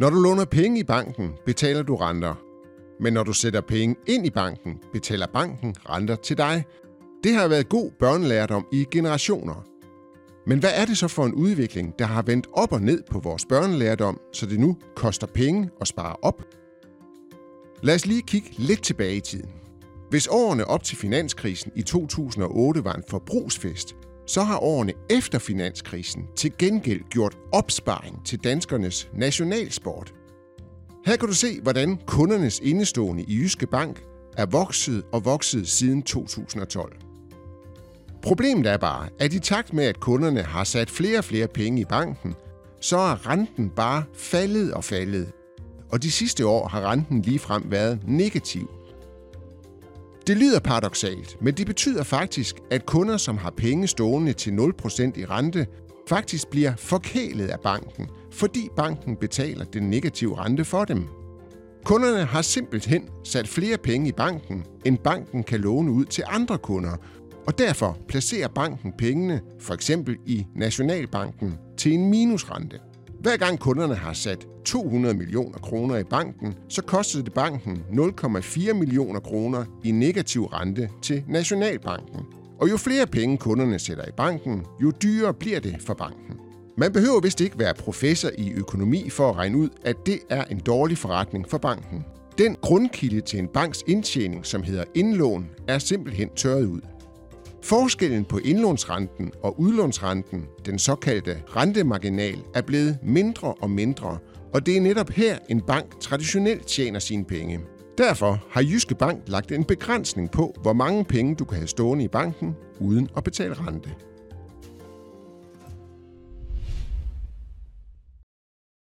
Når du låner penge i banken, betaler du renter. Men når du sætter penge ind i banken, betaler banken renter til dig. Det har været god børnelærdom i generationer. Men hvad er det så for en udvikling, der har vendt op og ned på vores børnelærdom, så det nu koster penge at spare op? Lad os lige kigge lidt tilbage i tiden. Hvis årene op til finanskrisen i 2008 var en forbrugsfest, så har årene efter finanskrisen til gengæld gjort opsparing til danskernes nationalsport. Her kan du se, hvordan kundernes indestående i Jyske Bank er vokset og vokset siden 2012. Problemet er bare, at i takt med, at kunderne har sat flere og flere penge i banken, så er renten bare faldet og faldet. Og de sidste år har renten ligefrem været negativ. Det lyder paradoxalt, men det betyder faktisk, at kunder, som har penge stående til 0% i rente, faktisk bliver forkælet af banken, fordi banken betaler den negative rente for dem. Kunderne har simpelthen sat flere penge i banken, end banken kan låne ud til andre kunder, og derfor placerer banken pengene, for eksempel i Nationalbanken, til en minusrente. Hver gang kunderne har sat 200 millioner kroner i banken, så kostede det banken 0,4 millioner kroner i negativ rente til Nationalbanken. Og jo flere penge kunderne sætter i banken, jo dyrere bliver det for banken. Man behøver vist ikke være professor i økonomi for at regne ud, at det er en dårlig forretning for banken. Den grundkilde til en banks indtjening, som hedder indlån, er simpelthen tørret ud. Forskellen på indlånsrenten og udlånsrenten, den såkaldte rentemarginal, er blevet mindre og mindre, og det er netop her, en bank traditionelt tjener sine penge. Derfor har Jyske Bank lagt en begrænsning på, hvor mange penge du kan have stående i banken uden at betale rente.